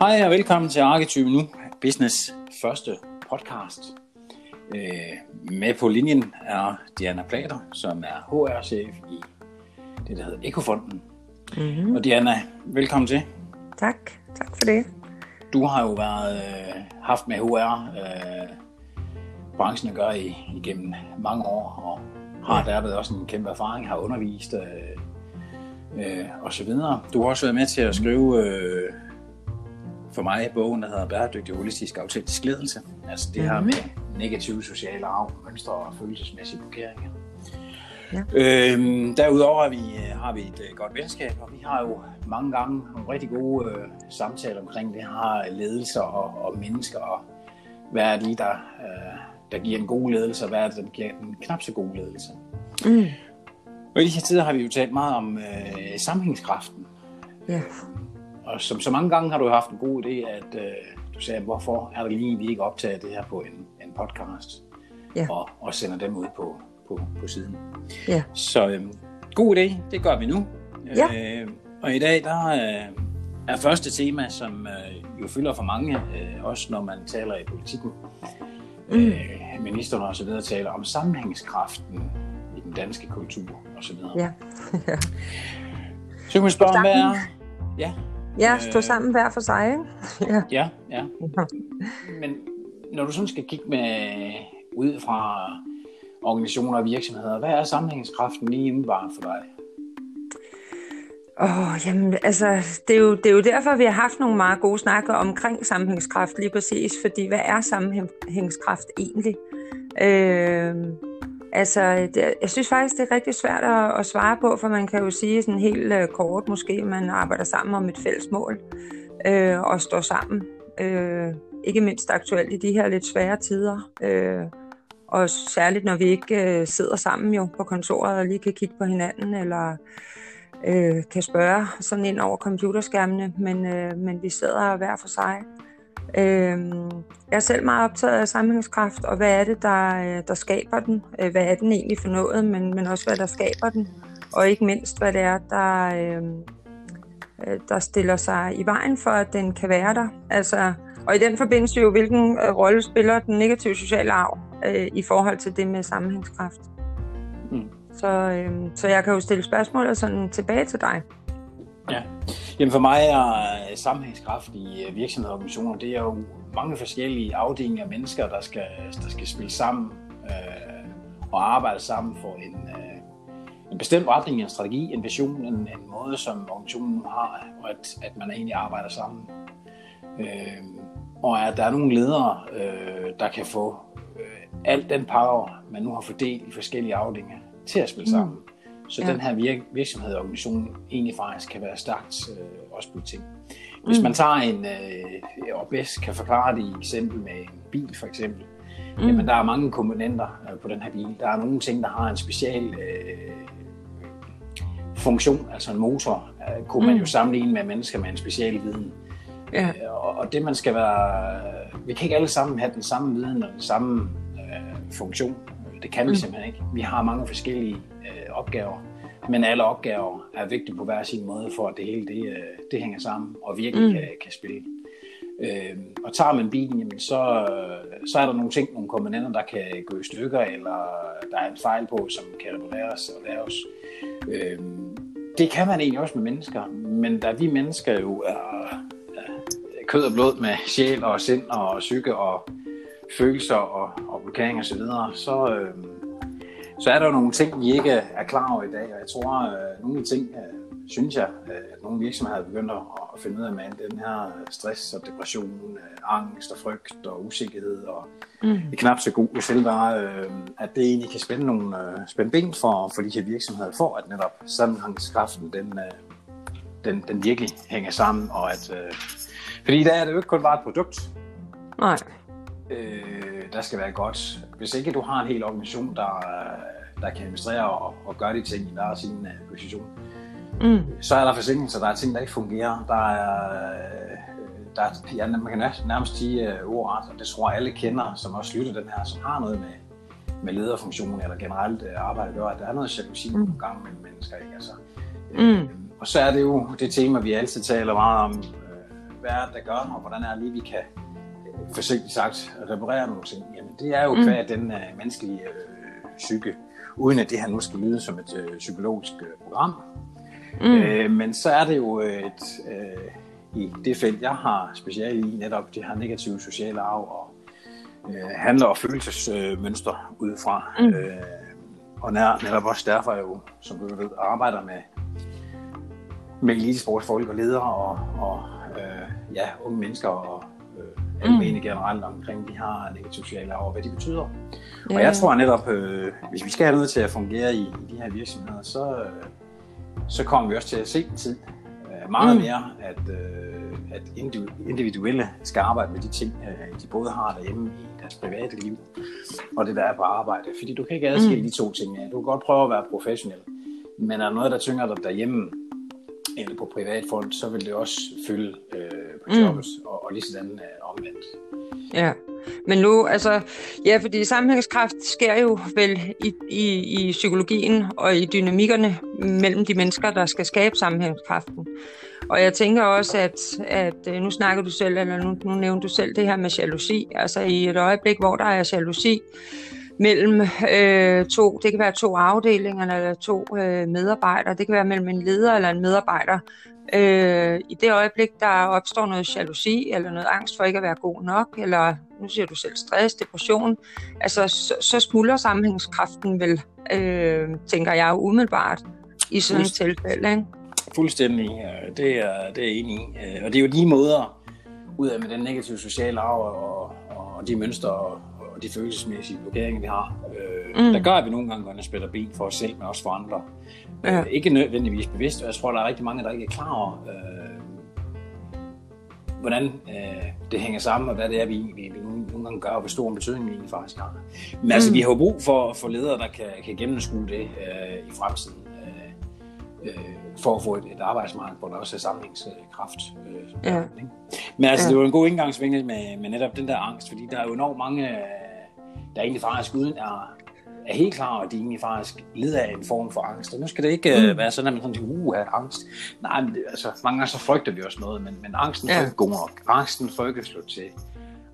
Hej og velkommen til Arketype Nu, Business første podcast. Øh, med på linjen er Diana Plater, som er HR-chef i det, der hedder Ekofonden. Mm-hmm. Og Diana, velkommen til. Tak, tak for det. Du har jo været øh, haft med HR øh, branchen at gøre i, igennem mange år, og har derved også en kæmpe erfaring, har undervist øh, øh, og så videre. Du har også været med til at skrive øh, for mig bogen, der hedder Bæredygtig Holistisk Autentisk Ledelse. Altså det her mm-hmm. med negative sociale arv, mønstre og følelsesmæssige blokeringer. Ja. Øhm, derudover har vi, har vi et uh, godt venskab, og vi har jo mange gange nogle rigtig gode uh, samtaler omkring det her ledelser og, og mennesker, og hvad er det, der, uh, der giver en god ledelse, og hvad er det, der giver en knap så god ledelse. Mm. Og i de her tider har vi jo talt meget om uh, sammenhængskraften. Ja. Og som så mange gange har du haft en god idé, at uh, du sagde, hvorfor er det lige, vi ikke optager det her på en, en podcast, ja. og, og sender dem ud på, på, på siden. Ja. Så øhm, god idé, det gør vi nu. Ja. Øh, og i dag, der øh, er første tema, som øh, jo fylder for mange, øh, også når man taler i politikken. Mm. Øh, ministeren og så videre taler om sammenhængskraften i den danske kultur og så videre. Ja. ja. Så kan man spørge hvad er... Ja, ja stå øh, sammen hver for sig. ja. ja, ja. Men når du sådan skal kigge med ud fra organisationer og virksomheder. Hvad er sammenhængskraften lige umiddelbart for dig? Åh, oh, jamen, altså, det er, jo, det er jo derfor, vi har haft nogle meget gode snakker omkring sammenhængskraft lige præcis, fordi hvad er sammenhængskraft egentlig? Øh, altså, det, jeg synes faktisk, det er rigtig svært at, at svare på, for man kan jo sige sådan helt uh, kort måske, man arbejder sammen om et fælles mål øh, og står sammen. Øh, ikke mindst aktuelt i de her lidt svære tider. Øh, og særligt når vi ikke øh, sidder sammen jo på kontoret og lige kan kigge på hinanden, eller øh, kan spørge sådan ind over computerskærmene, men, øh, men vi sidder hver for sig. Øh, jeg er selv meget optaget af sammenhængskraft, og hvad er det, der, øh, der skaber den? Øh, hvad er den egentlig for noget, men, men også hvad der skaber den? Og ikke mindst, hvad det er, der, øh, øh der stiller sig i vejen for, at den kan være der. Altså, og i den forbindelse jo, hvilken rolle spiller den negative sociale arv øh, i forhold til det med sammenhængskraft. Mm. Så, øh, så jeg kan jo stille spørgsmål og sådan tilbage til dig. Ja, Jamen for mig er sammenhængskraft i øh, virksomheder og organisationer, det er jo mange forskellige afdelinger af mennesker, der skal, der skal spille sammen øh, og arbejde sammen for en, øh, en bestemt retning, en strategi, en vision, en, en måde, som organisationen har, og at, at man egentlig arbejder sammen. Øh, og at der er nogle ledere, øh, der kan få al den power, man nu har fordelt i forskellige afdelinger, til at spille mm. Så ja. den her virk- virksomhed og organisation egentlig faktisk kan være stærkt øh, også på ting. Hvis mm. man tager en, øh, og bedst kan forklare det i eksempel med en bil for eksempel, mm. jamen der er mange komponenter øh, på den her bil. Der er nogle ting, der har en special øh, funktion, altså en motor, øh, kunne man mm. jo sammenligne med mennesker med en special viden. Ja. Øh, og, det man skal være, vi kan ikke alle sammen have den samme viden og den samme funktion. Det kan vi mm. simpelthen ikke. Vi har mange forskellige øh, opgaver, men alle opgaver er vigtige på hver sin måde, for at det hele det, øh, det hænger sammen og virkelig mm. kan, kan spille. Øh, og tager man bilen, jamen så, så er der nogle ting, nogle komponenter, der kan gå i stykker, eller der er en fejl på, som kan repareres og laves. Øh, det kan man egentlig også med mennesker, men da vi mennesker jo er, er kød og blod med sjæl og sind og psyke og følelser og, og blokeringer osv., så, videre, så, øh, så er der jo nogle ting, vi ikke er klar over i dag, og jeg tror, øh, nogle af de ting, øh, synes jeg, øh, at nogle virksomheder er begyndt at, at finde ud af med den her stress og depression, angst og frygt og usikkerhed, og mm. det er knap så god selvvare, øh, at det egentlig kan spænde, nogle, spænde ben for, for de her virksomheder, for at netop sammenhængskraften, den, den, den virkelig hænger sammen, og at, fordi der er det jo ikke kun bare et produkt. Nej øh, der skal være godt. Hvis ikke du har en hel organisation, der, der kan administrere og, og gøre de ting i hver sin uh, position, mm. så er der forsinkelser, der er ting, der ikke fungerer. Der er, der er ja, man kan nærmest sige uh, ordret, og det tror jeg alle kender, som også lytter den her, som har noget med, med lederfunktionen eller generelt uh, arbejde at gøre, at der er noget jalousi mm. på gang mellem mennesker. Ikke? Altså, mm. øh, og så er det jo det tema, vi altid taler meget om, hvad er det, der gør, og hvordan er det lige, vi kan forsigtigt sagt reparere nogle ting, jamen det er jo mm. hver den uh, menneskelige uh, psyke, uden at det her nu skal lyde som et uh, psykologisk uh, program. Mm. Uh, men så er det jo et, uh, i det felt, jeg har specielt i, netop det her negative sociale arv og uh, handler- og følelsesmønster uh, udefra. Mm. Uh, og nær, netop også derfor jeg jo, som du ved, arbejder med, med elitesportsfolk og ledere og, og uh, ja, unge mennesker og almene mm. generelt omkring de her negative sociale arv, og hvad de betyder. Ja. Og jeg tror netop, øh, hvis vi skal have noget til at fungere i, i de her virksomheder, så, øh, så kommer vi også til at se tid øh, meget mm. mere, at, øh, at individuelle skal arbejde med de ting, øh, de både har derhjemme i deres private liv, og det der er på arbejde. Fordi du kan ikke adskille mm. de to ting. Ja. Du kan godt prøve at være professionel, men er der noget, der tynger dig derhjemme, eller på privat front, så vil det også fylde øh, på jobbet, mm. og, og lige sådan øh, omvendt. Ja, men nu, altså, ja, fordi sammenhængskraft sker jo vel i, i, i psykologien og i dynamikkerne mellem de mennesker, der skal skabe sammenhængskraften. Og jeg tænker også, at, at øh, nu snakker du selv, eller nu, nu nævner du selv det her med jalousi. Altså i et øjeblik, hvor der er jalousi, mellem øh, to, det kan være to afdelinger eller to øh, medarbejdere, det kan være mellem en leder eller en medarbejder. Øh, I det øjeblik, der opstår noget jalousi eller noget angst for ikke at være god nok, eller nu siger du selv stress, depression, altså så, så smuldrer sammenhængskraften vel, øh, tænker jeg umiddelbart i sådan et tilfælde. Ikke? Fuldstændig, det er, det er enig i. Øh, og det er jo de måder, ud af med den negative sociale arv og, og de mønstre og, og de følelsesmæssige blokeringer, vi har, øh, mm. der gør, at vi nogle gange går og spætter ben for os selv, men også for andre. Ja. Øh, ikke nødvendigvis bevidst, og jeg tror, der er rigtig mange, der ikke er klar over, øh, hvordan øh, det hænger sammen, og hvad det er, vi, vi, vi nogle, nogle gange gør, og hvor stor en betydning vi egentlig faktisk har. Men altså, mm. altså, vi har jo brug for, for ledere, der kan, kan gennemskue det øh, i fremtiden, øh, øh, for at få et, et arbejdsmarked, hvor der også er samlingskraft. Øh, ja. Men altså, ja. det var en god indgangsvinkel med, med netop den der angst, fordi der er jo enormt mange, der egentlig faktisk uden er, er helt klar, at de egentlig faktisk lider af en form for angst. Og nu skal det ikke mm. uh, være sådan, at man sådan tænker, uh, angst. Nej, men det, altså, mange gange så frygter vi også noget, men, men angsten ja. for ikke god nok. Angsten for ikke at slå til.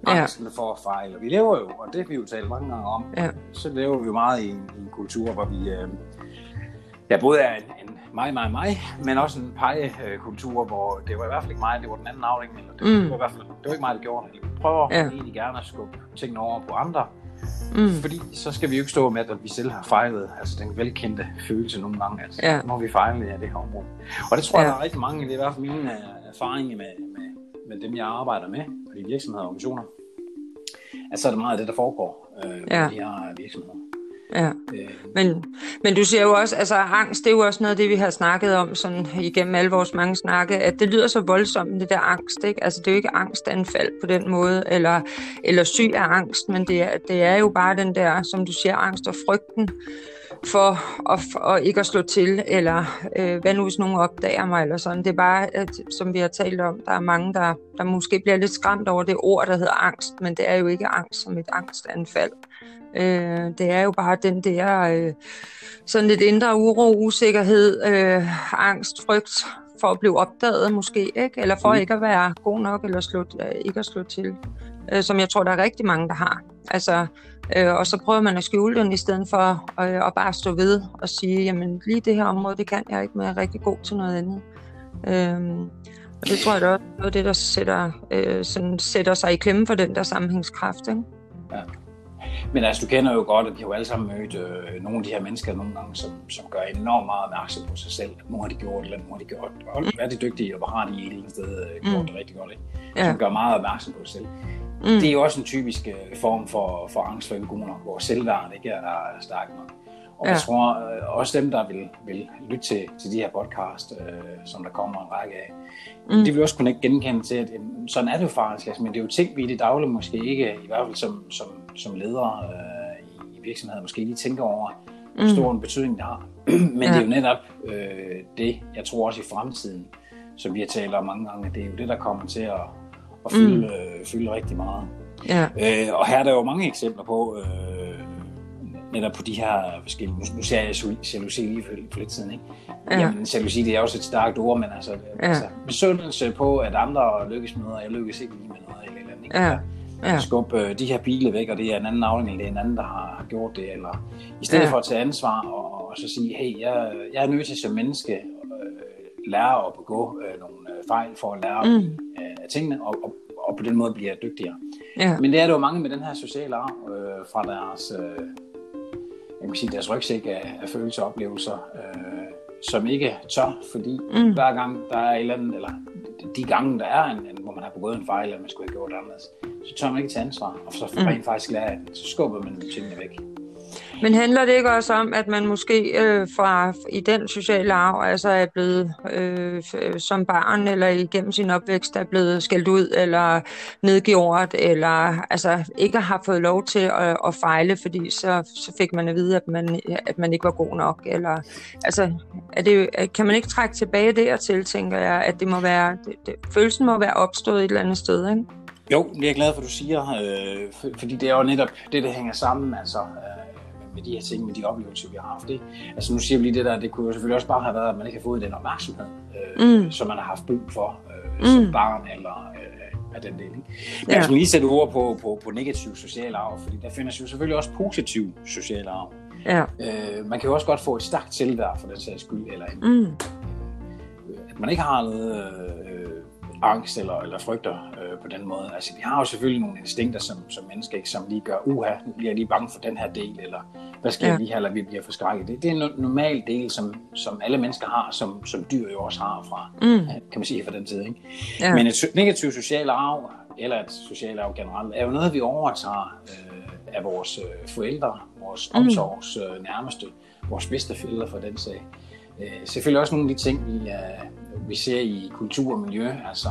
Angsten ja. for at fejle. Og vi lever jo, og det har vi jo talt mange gange om, ja. så lever vi jo meget i en, i en kultur, hvor vi uh, ja, både er en, en mig, mig, mig, men også en pegekultur, hvor det var i hvert fald ikke mig, det var den anden afdeling, eller det, mm. det var i hvert fald det var ikke mig, der gjorde det. Vi prøver ja. egentlig gerne at skubbe tingene over på andre, Mm. Fordi så skal vi jo ikke stå med, at vi selv har fejlet. Altså den velkendte følelse nogle gange, at ja. nu har vi fejlet i det her område. Og det tror jeg, ja. der er rigtig mange, det er i hvert fald mine uh, erfaringer med, med, med dem, jeg arbejder med, og de virksomheder og organisationer, at så er det meget af det, der foregår uh, ja. de her virksomheder. Ja. Øh. Men, men du siger jo også, altså angst, det er jo også noget af det, vi har snakket om sådan igennem alle vores mange snakke, at det lyder så voldsomt, det der angst, ikke? Altså det er jo ikke angstanfald på den måde, eller, eller syg af angst, men det er, det er jo bare den der, som du siger, angst og frygten for at, for ikke at slå til, eller øh, hvad nu hvis nogen opdager mig, eller sådan. Det er bare, at, som vi har talt om, der er mange, der, der måske bliver lidt skræmt over det ord, der hedder angst, men det er jo ikke angst som et angstanfald. Øh, det er jo bare den der øh, sådan lidt indre uro, usikkerhed, øh, angst, frygt for at blive opdaget måske, ikke? eller for mm. ikke at være god nok, eller slå, øh, ikke at slå til, øh, som jeg tror, der er rigtig mange, der har. Altså, øh, og så prøver man at skjule den, i stedet for øh, at bare stå ved og sige, jamen lige det her område, det kan jeg ikke, men jeg er rigtig god til noget andet. Øh, og det tror jeg, der er noget af det, der sætter, øh, sådan, sætter sig i klemme for den der sammenhængskraft. Ikke? Ja. Men altså, du kender jo godt, at vi har jo alle sammen mødt øh, nogle af de her mennesker nogle gange, som, som gør enormt meget opmærksom på sig selv. Nu har de gjort eller nu har de gjort og mm. er de dygtige, og hvor har de et eller andet sted øh, gjort mm. det rigtig godt, ikke? Ja. Som gør meget opmærksom på sig selv. Mm. Det er jo også en typisk øh, form for, for angst for en god nok, hvor selvværd ikke er, er stærk nok. Og ja. jeg tror øh, også dem, der vil, vil lytte til, til de her podcast, øh, som der kommer en række af, mm. de vil også kunne ikke genkende til, at jamen, sådan er det jo faktisk. Altså, men det er jo ting, vi i det daglige måske ikke, i hvert fald som, som, som ledere øh, i, virksomheder, måske lige tænker over, hvor stor en betydning det har. men ja. det er jo netop øh, det, jeg tror også i fremtiden, som vi har talt om mange gange, det er jo det, der kommer til at, at fylde, mm. øh, fylde rigtig meget. Ja. Øh, og her er der jo mange eksempler på, øh, netop på de her forskellige, nu, nu ser jeg jalousi lige for, for lidt siden, ikke? Ja. Jamen, jalousi, det er også et stærkt ord, men altså, Ja. altså besundelse på, at andre lykkes med noget, og jeg lykkes ikke lige med noget, eller, et eller andet, ikke? Ja. Ja. skubbe øh, de her pile væk, og det er en anden afdeling, eller det er en anden, der har, gjort det, eller i stedet Ja. for at tage ansvar og, og så sige, hey, jeg, jeg er nødt til som menneske øh, lære at begå øh, nogle øh, fejl for at lære Mm. af tingene, og, og, og på den måde bliver jeg dygtigere. Ja. Men det er der jo mange med den her sociale arv øh, fra deres, øh, jeg kan sige, deres rygsæk af, af følelser og oplevelser, øh, som ikke tør, fordi Mm. hver gang der er et eller andet, eller de gange der er en, en hvor man har begået en fejl, eller man skulle have gjort det anderledes, så tør man ikke tage ansvar, og så Mm. rent faktisk lære af det. Så skubber man tingene væk. Men handler det ikke også om, at man måske øh, fra i den sociale arv altså er blevet øh, f- øh, som barn eller igennem sin opvækst er blevet skældt ud eller nedgjort eller altså ikke har fået lov til at, at fejle, fordi så, så fik man at vide, at man, at man ikke var god nok. Eller, altså, er det, kan man ikke trække tilbage dertil, tænker jeg, at det må være, det, det, følelsen må være opstået et eller andet sted, ikke? Jo, det er jeg glad for, at du siger, øh, fordi det er jo netop det, der hænger sammen altså, øh, med de her ting, med de oplevelser, vi har haft. Ikke? Altså nu siger vi lige det der, det kunne jo selvfølgelig også bare have været, at man ikke har fået den opmærksomhed, øh, Mm. som man har haft brug for øh, Mm. som barn eller øh, af den del. Ikke? Men Ja. ja. jeg skal lige sætte ord på, på, på negativ social arv, fordi der findes jo selvfølgelig også positiv social arv. Ja. Øh, man kan jo også godt få et stærkt selvværd for den sags skyld, eller en, Mm. at man ikke har noget øh, angst eller, eller frygter øh, på den måde. Altså, vi har jo selvfølgelig nogle instinkter som, som mennesker, ikke, som lige gør, uha, nu bliver jeg lige bange for den her del, eller hvad skal Ja. lige her, eller vi bliver forskrækket. Det, det er en no- normal del, som, som alle mennesker har, som, som dyr jo også har fra, Mm. kan man sige, fra den tid. Ikke? Ja. Men et negativt social arv, eller et socialt arv generelt, er jo noget, vi overtager øh, af vores øh, forældre, vores Mm. omsorgs øh, nærmeste, vores bedste forældre for den sag. Øh, selvfølgelig også nogle af de ting, vi, øh, vi ser i kultur og miljø, altså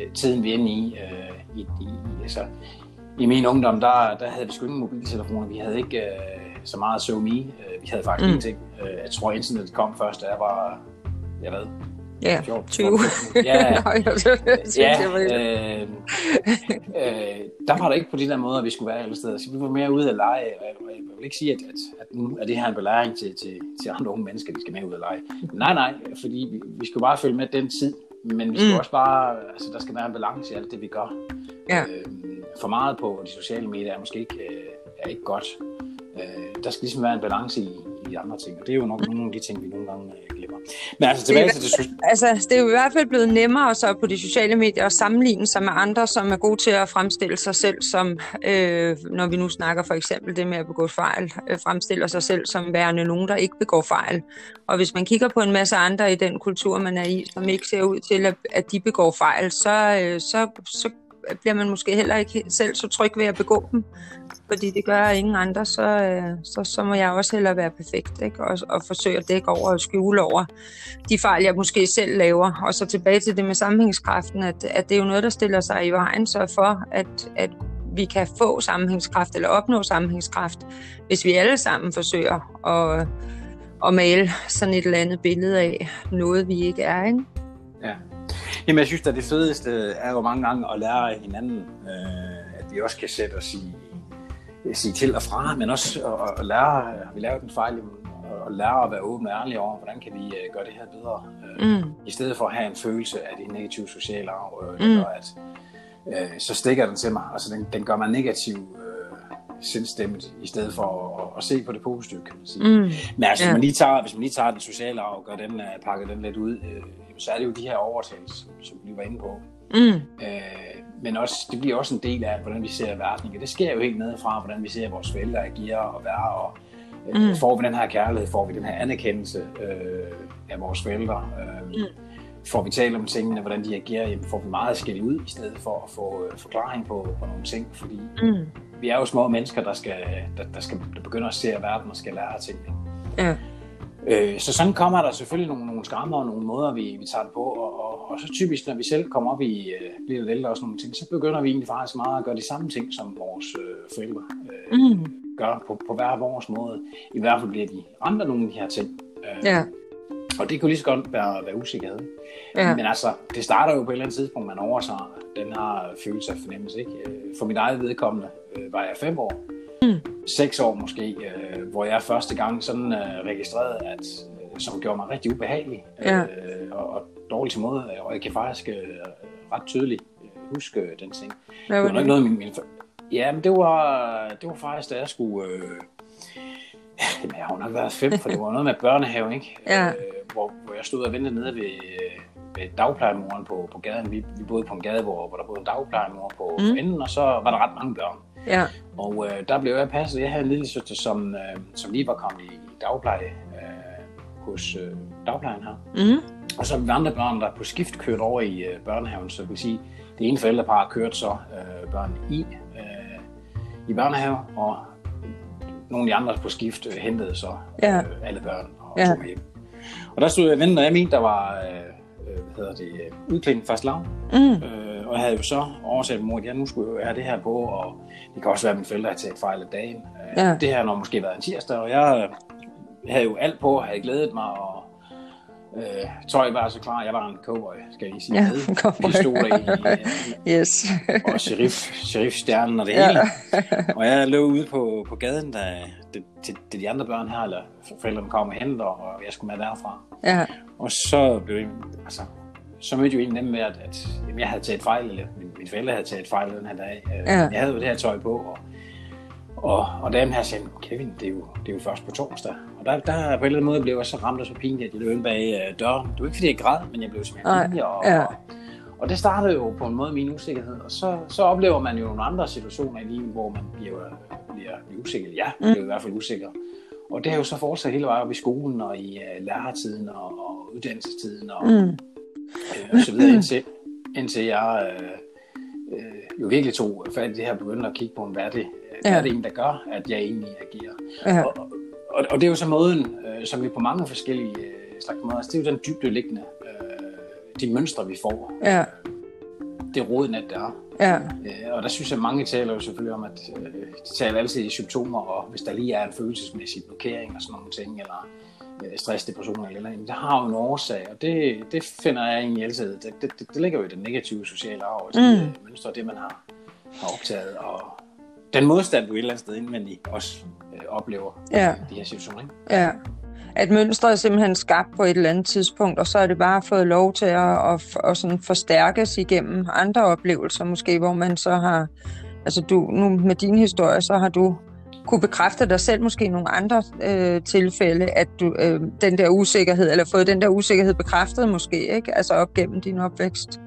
øh, tiden vi er inde i, øh, i, i altså, i min ungdom, der, der havde vi sgu ingen mobiltelefoner, vi havde ikke øh, så meget SoMe, øh, vi havde faktisk Mm. ingenting. Øh, jeg tror, internettet kom først, da jeg var, jeg ved, Ja, 14, 20. 14. Ja, ja. Nå, jeg synes, Ja, øh, øh, der var der ikke på de der måder, vi skulle være alle steder. Så vi var mere ude at lege, og jeg, vil ikke sige, at, at, at nu er det her en belæring til, til, til andre unge mennesker, de skal med ud at lege. Nej, nej, fordi vi, vi skal bare følge med den tid, men vi skal mm. også bare, altså der skal være en balance i alt det, vi gør. Ja. Øh, for meget på de sociale medier er måske ikke, øh, er ikke godt. Øh, der skal ligesom være en balance i, i andre ting, og det er jo nok nogle af de ting, vi nogle gange øh, glemmer. Men altså tilbage til det Altså, det er jo i hvert fald blevet nemmere så på de sociale medier at sammenligne sig med andre, som er gode til at fremstille sig selv som, øh, når vi nu snakker for eksempel det med at begå fejl, øh, fremstiller sig selv som værende nogen, der ikke begår fejl. Og hvis man kigger på en masse andre i den kultur, man er i, som ikke ser ud til, at, at de begår fejl, så, øh, så, så bliver man måske heller ikke selv så tryg ved at begå dem. Fordi det gør ingen andre, så, øh, så, så må jeg også hellere være perfekt ikke? Og, og forsøge at dække over og skjule over de fejl, jeg måske selv laver. Og så tilbage til det med sammenhængskraften, at, at det er jo noget, der stiller sig i vejen, så for at, at vi kan få sammenhængskraft eller opnå sammenhængskraft, hvis vi alle sammen forsøger at, at male sådan et eller andet billede af noget, vi ikke er. Ikke? Ja. Jamen, jeg synes at det fedeste er jo mange gange at lære af hinanden, øh, at vi også kan sætte os i, sige til og fra, men også at, at lære, har vi lavet en fejl, og lære at være åben og ærlig over, hvordan kan vi øh, gøre det her bedre, øh, Mm. i stedet for at have en følelse af det negative sociale arv, øh, Mm. mm. at øh, så stikker den til mig, altså den, den gør mig negativ øh, sindstemt, i stedet for at, at, se på det positive, kan man sige. Mm. Men altså, hvis, man lige tager, hvis man lige tager den sociale arv og gør den, pakker den lidt ud, øh, så er det jo de her overtagelser, som, som vi var inde på. Mm. Øh, men også, det bliver også en del af, hvordan vi ser verden. Og det sker jo helt nedefra, hvordan vi ser vores forældre agere og være. Og, øh, Mm. Får vi den her kærlighed, får vi den her anerkendelse øh, af vores forældre. Øh, Mm. Får vi talt om tingene, hvordan de agerer, jamen, får vi meget skæld ud, i stedet for at få øh, forklaring på, på nogle ting. Fordi Mm. vi er jo små mennesker, der, skal, der, der, skal, der begynder at se verden og skal lære tingene. Ja. Øh, så sådan kommer der selvfølgelig nogle, nogle skrammer og nogle måder, vi, vi tager det på, og, og, og så typisk, når vi selv kommer op i øh, bliver lidt ældre og sådan nogle ting, så begynder vi egentlig faktisk meget at gøre de samme ting, som vores øh, forældre øh, Mm. gør på, på hver vores måde. I hvert fald bliver de af nogle af de her ting. Øh, Ja. Og det kunne lige så godt være, være usikkerhed. Ja. Men altså, det starter jo på et eller andet tidspunkt, man overtager den her følelse af fornemmelse. Ikke? Øh, For mit eget vedkommende øh, var jeg fem år. Mm. seks år måske, øh, hvor jeg første gang sådan øh, registrerede, at øh, som gjorde mig rigtig ubehagelig Ja. øh, og, og dårlig til måde, og jeg kan faktisk øh, ret tydeligt øh, huske øh, den ting. Hvad Det var var det? noget, min, min Ja, men det var, det var faktisk, da jeg skulle... Øh, jamen, jeg har nok været fem, for det var noget med børnehave, ikke? Ja. Øh, hvor, hvor jeg stod og ventede nede ved, øh, ved dagplejemoren på, på gaden. Vi, vi boede på en gade, hvor, hvor der boede en dagplejemor på mm. enden, og så var der ret mange børn. Ja, Og øh, der blev jeg passet. Jeg havde en lille søster, som, øh, som lige var kommet i, dagpleje øh, hos øh, dagplejen her. mm, Og så var vi andre børn, der på skift kørt over i øh, børnehaven. Så det vil sige, det ene forældrepar kørte så øh, børn i, øh, i børnehave, og nogle af de andre på skift øh, hentede så Ja. øh, alle børn og Ja. tog med hjem. Og der stod jeg og jeg mente, der var øh, øh, hvad hedder det, udklædning fast lav. mm, Øh, og jeg havde jo så oversat mor, at ja, nu skulle jeg have det her på, og det kan også være, at mine forældre har taget fejl af dagen. Øh, Ja. Det her har måske været en tirsdag, og jeg øh, havde jo alt på, havde glædet mig, og øh, tøj var så klar. Jeg var en cowboy, skal jeg sige. Ja, med cowboy. Pistoler i, øh, yes. og sheriff, sheriffstjernen og det Ja. hele. Og jeg lå ude på, på gaden, da det, til, til de andre børn her, eller forældrene kom og hentede, og jeg skulle med derfra. Ja, Og så blev jeg, altså, så mødte jeg jo en af dem med, at, at jamen, jeg havde taget fejl, eller min, mine forældre havde taget fejl den her dag. Øh, Ja. Jeg havde jo det her tøj på, og, og, og damen her sagde, Kevin, det er, jo, det er jo først på torsdag. Og der, der på en eller anden måde blev jeg så ramt og så pinligt, at jeg løb ind bag øh, døren. Det var ikke fordi jeg græd, men jeg blev simpelthen pinlig. Og, ja. og, og det startede jo på en måde min usikkerhed. Og så, så oplever man jo nogle andre situationer i livet, hvor man bliver, bliver, usikker. Ja, Mm. bliver i hvert fald usikker. Og det har jo så fortsat hele vejen op i skolen og i uh, lærertiden og, og uddannelsestiden og, mm, øh, og så videre, indtil, indtil jeg øh, øh, jo virkelig tog fat i det her og begyndte at kigge på, hvad er det, hvad Ja. er det egentlig, der gør, at jeg egentlig agerer. ja, Og, og, og det er jo så måden, øh, som vi på mange forskellige øh, slags måder, altså det er jo den dybdeliggende, øh, de mønstre, vi får. Ja. Det rodnet, der er. ja, Øh, og der synes jeg, mange taler jo selvfølgelig om, at øh, de taler altid i symptomer, og hvis der lige er en følelsesmæssig blokering og sådan nogle ting, eller stress, depression eller eller andet, det har jo en årsag, og det, det finder jeg egentlig altid, det, det, det, det ligger jo i den negative sociale arv, Mm. mm. mønstre, det man har, har optaget, og den modstand, du et eller andet sted indvendigt også øh, oplever Ja. i de her situationer. Ikke? ja. At mønstret er simpelthen skabt på et eller andet tidspunkt, og så er det bare fået lov til at, at, at sådan forstærkes igennem andre oplevelser, måske, hvor man så har, altså du, nu med din historie, så har du kunne bekræfte dig selv måske i nogle andre øh, tilfælde, at du øh, den der usikkerhed, eller fået den der usikkerhed bekræftet måske, ikke? Altså op gennem din opvækst.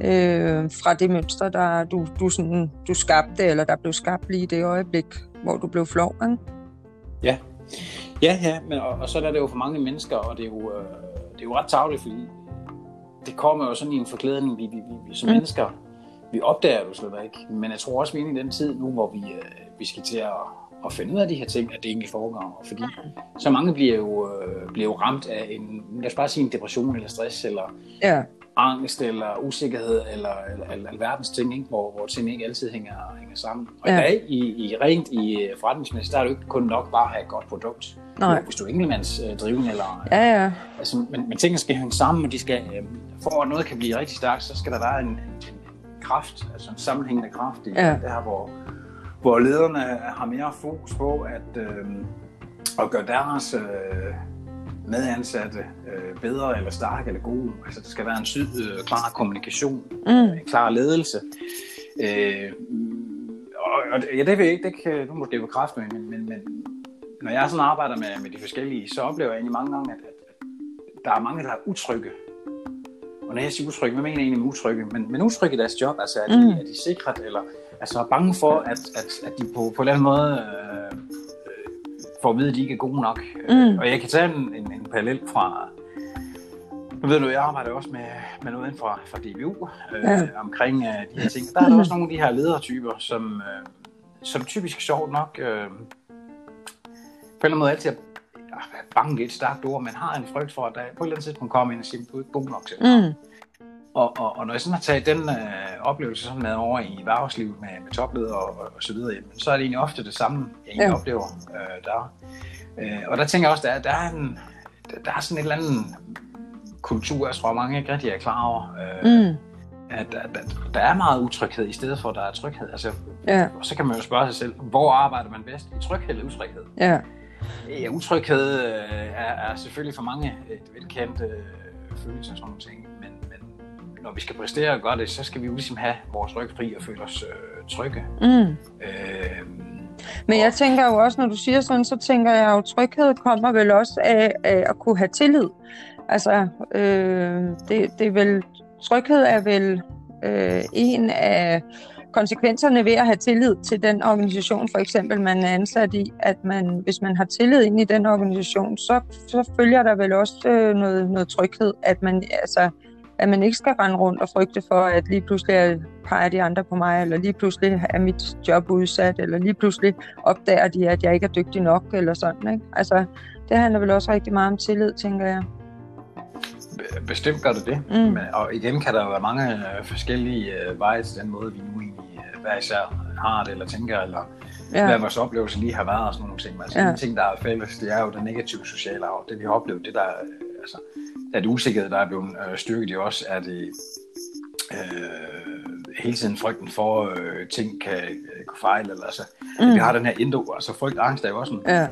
Øh, fra det mønster, der du, du, sådan, du skabte, eller der blev skabt lige i det øjeblik, hvor du blev flov, ikke? Ja, ja, ja men, og, og så er det jo for mange mennesker, og det er jo, øh, det er jo ret tavligt, fordi det kommer jo sådan i en forklædning, vi, vi, vi, vi som mm. mennesker, vi opdager det jo slet ikke. Men jeg tror også, vi er inde i den tid nu, hvor vi, øh, vi skal til at, at finde ud af de her ting, at det egentlig foregår. Fordi så mange bliver jo, øh, bliver jo ramt af en, lad os bare sige en depression eller stress, eller Ja, angst eller usikkerhed eller, eller, eller alverdens ting, ikke? Hvor, hvor ting ikke altid hænger, hænger sammen. Og Ja. i dag, i, i rent i forretningsmæssigt, der er det jo ikke kun nok bare at have et godt produkt. Nej. Hvis du er enkeltmandsdrivende, eller, ja, ja. altså, men, men tingene skal hænge sammen, og de skal, øh, for at noget kan blive rigtig stærkt, så skal der være en, en, en kraft, altså en sammenhængende kraft i Ja. der, hvor, hvor lederne har mere fokus på at, øh, at gøre deres øh, medansatte øh, bedre eller stærke eller gode. Altså der skal være en syd, øh, klar kommunikation, Mm. en klar ledelse. Øh, og, og ja, det vil jeg ikke, det kan du måske bekræfte mig, men, men, men når jeg sådan arbejder med, med de forskellige, så oplever jeg egentlig mange gange, at, at, der er mange, der er utrygge. Og når jeg siger utrygge, hvad mener jeg egentlig med utrygge? Men, men utrygge i deres job, altså er de, mm. er de sikret, eller altså er bange for, at, at, at de på, på en eller anden måde øh, får at vide, at de ikke er gode nok. Mm. Og jeg kan tage en, en, en parallel fra, nu ved du, jeg arbejder også med, med noget inden fra, fra DBU øh, Ja. omkring øh, de her ting. Der er der også nogle af de her ledertyper, som, øh, som typisk sjovt nok øh, på en eller anden måde altid er bange et stærkt ord, men har en frygt for, at der på et eller andet tidspunkt kommer ind og siger, du er ikke god nok til det. Mm. Og, og, og når jeg sådan har taget den øh, oplevelse sådan med over i erhvervslivet med, med topledere og, og, så videre, jamen, så er det egentlig ofte det samme, jeg egentlig Ja. oplever øh, der. Øh, og der tænker jeg også, der, er- der, er en, der, der er sådan et eller andet kultur, jeg tror mange ikke rigtig er klar over, øh, Mm. at, at, at der er meget utryghed i stedet for, at der er tryghed. Altså, Ja. Og så kan man jo spørge sig selv, hvor arbejder man bedst? I tryghed eller utryghed? Ja. Ja, utryghed øh, er, er selvfølgelig for mange et velkendt øh, følelse og sådan nogle ting, når vi skal præstere og gøre det, så skal vi jo ligesom have vores ryg fri og føle os øh, trygge. Mm. Øh, Men jeg tænker jo også, når du siger sådan, så tænker jeg jo, at tryghed kommer vel også af, af at kunne have tillid. Altså, øh, det, det er vel, tryghed er vel øh, en af konsekvenserne ved at have tillid til den organisation, for eksempel man er ansat i, at man, hvis man har tillid ind i den organisation, så, så følger der vel også øh, noget, noget tryghed, at man, altså, at man ikke skal rende rundt og frygte for, at lige pludselig peger de andre på mig, eller lige pludselig er mit job udsat, eller lige pludselig opdager de, at jeg ikke er dygtig nok, eller sådan. Ikke? Altså, det handler vel også rigtig meget om tillid, tænker jeg. be- bestemt gør det det, Mm. men, og igen kan der være mange øh, forskellige øh, veje til den måde, vi nu egentlig øh, hver især har det, eller tænker, eller ja. hvad vores oplevelse lige har været, og sådan nogle ting. Men altså, Ja. en ting, der er fælles, det er jo den negative sociale arv. Det vi har oplevet, det der, altså, at usikkerhed, der er blevet øh, styrket i os, er det øh, hele tiden frygten for, øh, ting kan øh, gå fejl, eller altså, mm. vi har den her indo, altså frygt og angst er jo også en, ja,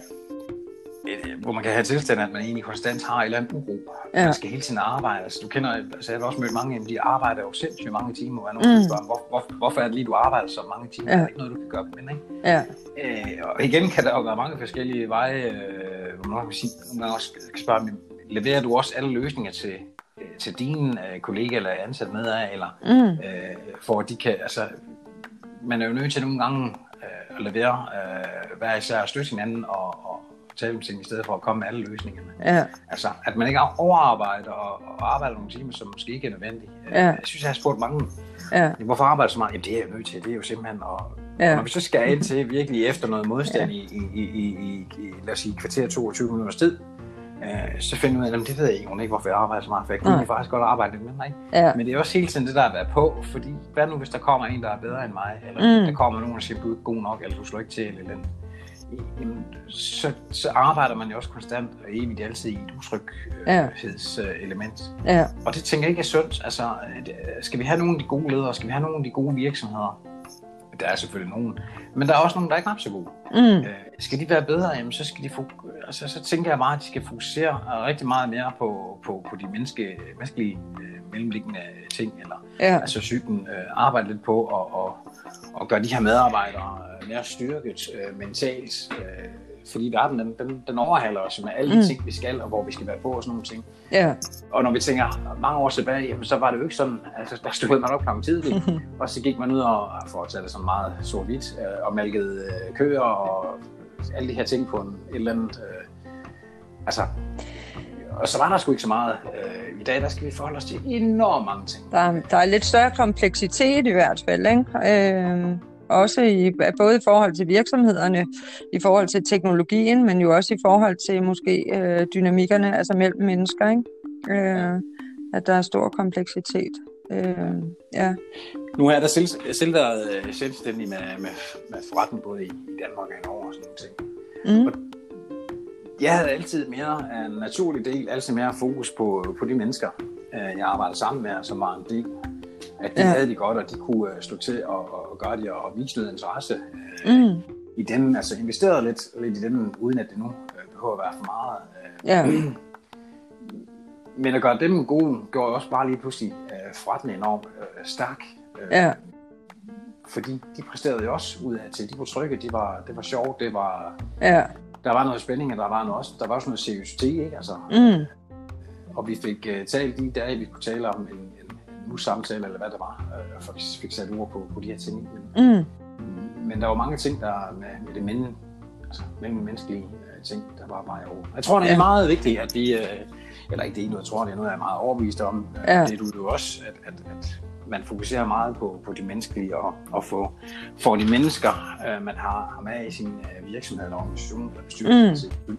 et, hvor man kan have tilstand, at man egentlig konstant har en eller anden uro. Ja. Man skal hele tiden arbejde. Altså, du kender, altså, jeg har også mødt mange, af dem, de arbejder jo sindssygt mange timer, og nogen Mm. spørger, hvor, hvor, hvorfor er det lige, du arbejder så mange timer? Ja. Det er ikke noget, du kan gøre men ikke? ja, Øh, og igen kan der jo være mange forskellige veje, øh, hvor man kan sige, gange også kan spørge, leverer du også alle løsninger til, øh, til dine øh, kollegaer eller ansat med af, eller mm, øh, for at de kan, altså, man er jo nødt til nogle gange øh, at levere øh, hver især støtte hinanden og, og tale om ting, i stedet for at komme med alle løsningerne. ja, Altså, at man ikke overarbejder og, og arbejder nogle timer, som måske ikke er nødvendige. Øh, Ja. Jeg synes, jeg har spurgt mange, ja, hvorfor arbejder så meget? Jamen, det er jeg jo nødt til. Det er jo simpelthen, og, Ja. når vi så skal ind til virkelig efter noget modstand i, i, i, i, i, i, lad os sige, kvarter 22 minutters tid, øh, så finder vi ud af, at det ved jeg egentlig ikke, hvorfor jeg arbejder så meget, for jeg kunne faktisk godt arbejde lidt mindre, ikke? ja, Men det er også hele tiden det der at være på, fordi hvad nu hvis der kommer en, der er bedre end mig, eller Mm. der kommer nogen, der siger, du er ikke god nok, eller du slår ikke til, eller, eller. Jamen, så, så arbejder man jo også konstant og evigt altid i et utryghedselement. ja, Og det tænker jeg ikke er sundt. Altså, øh, skal vi have nogle af de gode ledere, skal vi have nogle af de gode virksomheder? Der er selvfølgelig nogen, men der er også nogle, der er ikke ret så gode. mm, Øh, skal de være bedre, jamen, så, skal de fok- altså, så tænker jeg meget, at de skal fokusere rigtig meget mere på, på, på de menneske, menneskelige øh, mellemliggende ting, eller ja, altså psyken øh, arbejde lidt på og, og, og gøre de her medarbejdere mere styrket øh, mentalt, øh, fordi verden den, den, den overhaler os med alle de Mm. ting, vi skal, og hvor vi skal være på og sådan nogle ting. ja, Og når vi tænker mange år tilbage, jamen, så var det jo ikke sådan, altså der stod man op klokken tidligt, og så gik man ud og, for at tage det sådan meget sort-hvidt, øh, og malkede øh, køer og alle de her ting på en, et eller andet, øh, altså, og så var der sgu ikke så meget. Øh, I dag, der skal vi forholde os til enormt mange ting. der, er- der er lidt større kompleksitet i hvert fald, ikke? Øh, også i, både i forhold til virksomhederne, i forhold til teknologien, men jo også i forhold til måske øh, dynamikkerne, altså mellem mennesker, ikke? Øh, at der er stor kompleksitet. Øh, ja, Nu er da selv, selv været øh, selvstændig med, med, med forretning både i, i Danmark og i Norge og sådan nogle ting. mm, Jeg havde altid mere en naturlig del, altid mere fokus på, på de mennesker, øh, jeg arbejdede sammen med, som var en del. At de Ja. havde det godt, og de kunne øh, slå til og, og, gøre det, og vise noget interesse øh, mm, i dem. Altså investerede lidt, lidt i dem, uden at det nu øh, behøver at være for meget. Øh. ja, Men at gøre dem gode, gjorde også bare lige pludselig øh, forretningen enormt øh, stærk. Øh, ja, Fordi de præsterede jo også ud af til. De var trygge, de var, det var sjovt, det var, ja, der var noget spænding, og der var, noget også, der var også noget seriøsitet, ikke? Altså, mm, Og vi fik uh, talt de dage, vi kunne tale om en, usamtale, eller hvad det var, uh, for vi fik sat ord på, på de her ting. Men, mm, men der var mange ting, der med, med det mellem, altså, mellem menneskelige uh, ting, der var bare over. Jeg tror, det er Ja. meget vigtigt, at vi, uh, eller ikke det noget, jeg tror, det er noget, jeg er meget overbevist om. Uh, Ja. Det du jo også, at, at, at man fokuserer meget på, på de menneskelige, og, og få, få de mennesker, uh, man har, har med i sin uh, virksomhed eller organisation, eller bestyrelse, mm.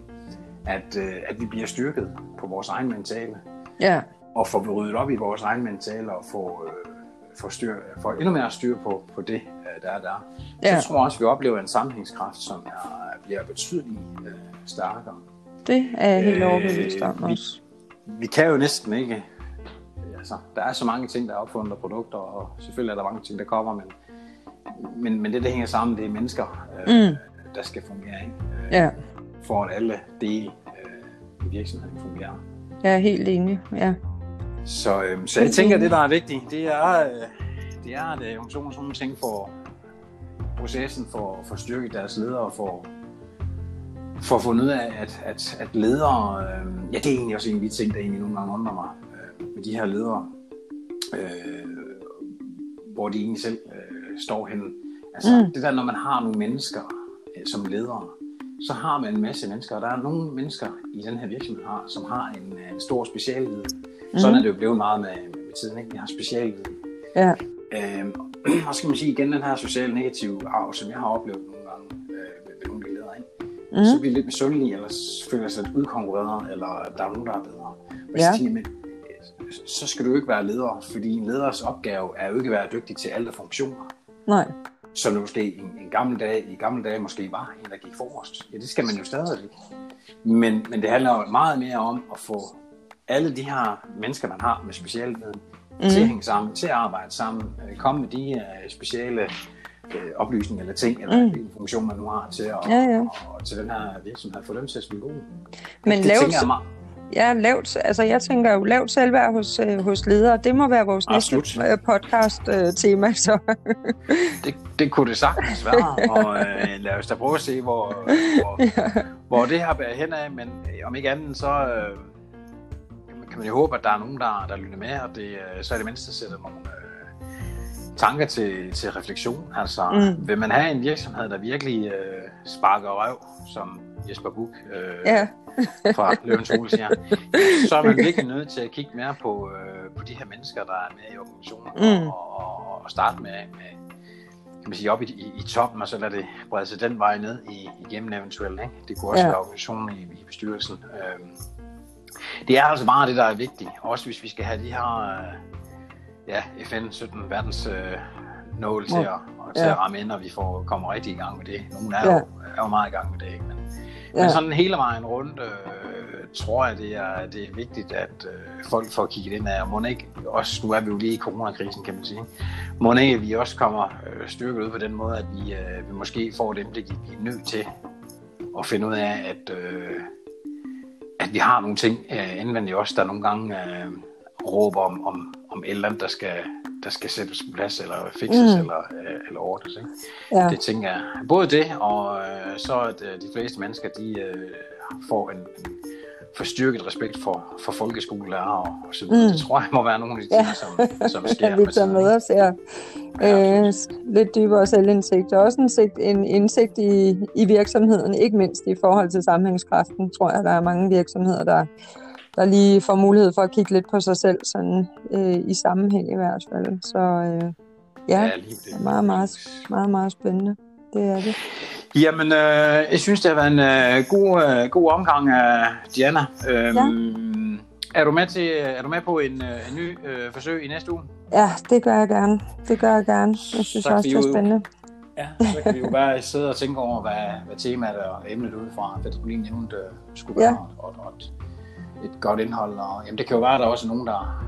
at, uh, at vi bliver styrket på vores egen mentale ja, og få ryddet op i vores egen mentale og få, øh, få, styr, få endnu mere styr på, på det, øh, der er der. Ja. Så tror jeg også, at vi oplever en sammenhængskraft, som er, bliver betydeligt øh, stærkere. det er jeg helt Øh, overbevist om vi- også. Vi kan jo næsten ikke... Altså, der er så mange ting, der er opfundet af produkter, og selvfølgelig er der mange ting, der kommer, men men, men det, der hænger sammen, det er mennesker, øh, Mm. der skal fungere, ikke? Øh, Ja, for at alle dele øh, i virksomheden fungerer. jeg er helt enig. Ja. Så, øh, så jeg tænker, at det, der er vigtigt, det er, øh, det er at øh, organisationen sådan nogle ting for processen for, for styrke deres ledere, for, for at få ud af, at, at, at ledere, øh, ja, det er egentlig også en af de ting, der egentlig nogle gange undrer mig øh, med de her ledere, øh, hvor de egentlig selv øh, står henne. Altså, Mm. mm. det der, når man har nogle mennesker øh, som ledere, så har man en masse mennesker, og der er nogle mennesker i den her virksomhed, har, som har en, øh, en stor specialviden. Mm. Sådan er det jo blevet meget med, med tiden, ikke? Vi har specialviden. Ja. Øhm, og så skal man sige igen, den her sociale negative arv, som jeg har oplevet nogle gange øh, med, med nogle af de ledere, ikke? Mm. så bliver de lidt misundelige, eller føler sig lidt udkonkurreret, eller der er nogen, der er bedre. Og Ja. så men, øh, så skal du jo ikke være leder, fordi en leders opgave er jo ikke at være dygtig til alle funktioner. Nej. Som det måske en, en gammel dag, i gamle dage måske var en, der gik forrest. Ja, det skal man jo stadigvæk. Men, men det handler meget mere om at få alle de her mennesker, man har med specialviden, mm. til at hænge sammen, til at arbejde sammen, øh, komme med de uh, speciale øh, oplysninger eller ting, eller Mm. hvilken funktion man nu har til, at, Ja, ja. Og, og til den her virksomhed, få dem til at spille gode. Men det lavt, tænker jeg meget. Ja, lavt, altså jeg tænker jo lavt selvværd hos, øh, hos ledere. Det må være vores Absolut. næste øh, podcast-tema. så. Det, det kunne det sagtens være, og øh, lad os da prøve at se, hvor, hvor, hvor det her bærer hen af, men øh, om ikke andet, så øh, kan man jo håbe, at der er nogen, der, der lytter med, og det, øh, så er det mindste sætter nogle øh, tanker til, til refleksion. Altså, mm. vil man have en virksomhed, der virkelig øh, sparker røv, som Jesper Buch øh, Ja, fra Løvens Hule siger, så er man virkelig nødt til at kigge mere på, øh, på de her mennesker, der er med i organisationen, Mm. og, og, og starte med, med kan man sige, op i, i, i toppen, og så lade det brede sig den vej ned i, igennem eventuelt. Ikke? Det kunne også Ja. være organisationen i, i bestyrelsen. Øhm, det er altså bare det, der er vigtigt. Også hvis vi skal have de her øh, ja, FN 17 verdens øh, nål til, at, til Ja. at ramme ind, og vi får kommer rigtig i gang med det. Nogle er, Ja. jo, er jo meget i gang med det, ikke? Men, ja. men sådan hele vejen rundt, øh, tror jeg, det er, det er vigtigt, at øh, folk får kigget ind af, og må ikke også, nu er vi jo lige i coronakrisen, kan man sige, må ikke, vi også kommer øh, styrket ud på den måde, at vi, øh, vi måske får det indblik, i, vi er nødt til at finde ud af, at, øh, at vi har nogle ting øh, indvendigt også, der nogle gange øh, råber om, om, om et eller andet, der skal, der skal sættes på plads, eller fikses, Mm. eller, øh, eller ordnes. Ikke? ja. Det tænker jeg. Både det, og øh, så at øh, de fleste mennesker, de øh, får en, en forstyrket respekt for, for folkeskolelærer og, og så videre. Mm. Det tror jeg må være nogle af de ting, Ja. som, som sker. Kan vi tage tiden, med ikke? os her. Ja, Øh, lidt dybere selvindsigt, og også en, sigt, en indsigt i, i virksomheden, ikke mindst i forhold til sammenhængskraften, tror jeg, der er mange virksomheder, der, der lige får mulighed for at kigge lidt på sig selv, sådan øh, i sammenhæng i hvert fald. Så øh, ja, Ja, det. meget, meget, meget, meget spændende. Det er det. Jamen, øh, jeg synes, det har været en øh, god, øh, god omgang af Diana. Øhm, Er du med til, er du med på en, øh, en ny øh, forsøg i næste uge? Ja, det gør jeg gerne. Det gør jeg gerne. Jeg synes Så også, det er spændende. Ja, så kan vi jo bare sidde og tænke over, hvad, hvad temaet og emnet udefra, hvad det skulle lige nævnt, øh, skulle Ja. være, og, og et, godt indhold. Og, jamen, det kan jo være, at der også er nogen, der,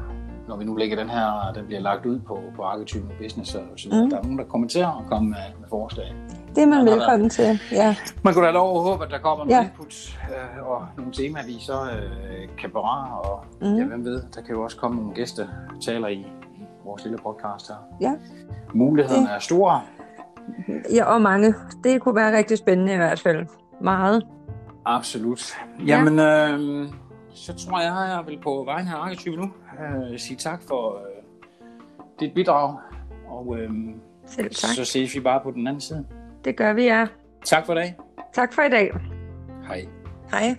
når vi nu lægger den her, den bliver lagt ud på, på arketypen business, og så Mm. der er nogen, der kommenterer og kommer med, med forslag. Det er man Ja, der er- velkommen til. Ja, Man kunne da lov at håbe, at der kommer nogle Ja. ja. inputs øh, og nogle temaer, vi så øh, kan berøre, og Mm. ja, hvem ved, der kan jo også komme nogle gæster taler i, vores lille podcast her. Ja. Mulighederne er store. ja, og mange. Det kunne være rigtig spændende i hvert fald. Meget. Absolut. Jamen, øh, så tror jeg, at jeg vil på vejen her arketype nu øh, sige tak for øh, dit bidrag, og øh, Selv tak. så ses vi bare på den anden side. Det gør vi, ja. Tak for i dag. Tak for i dag. Hej. Hej.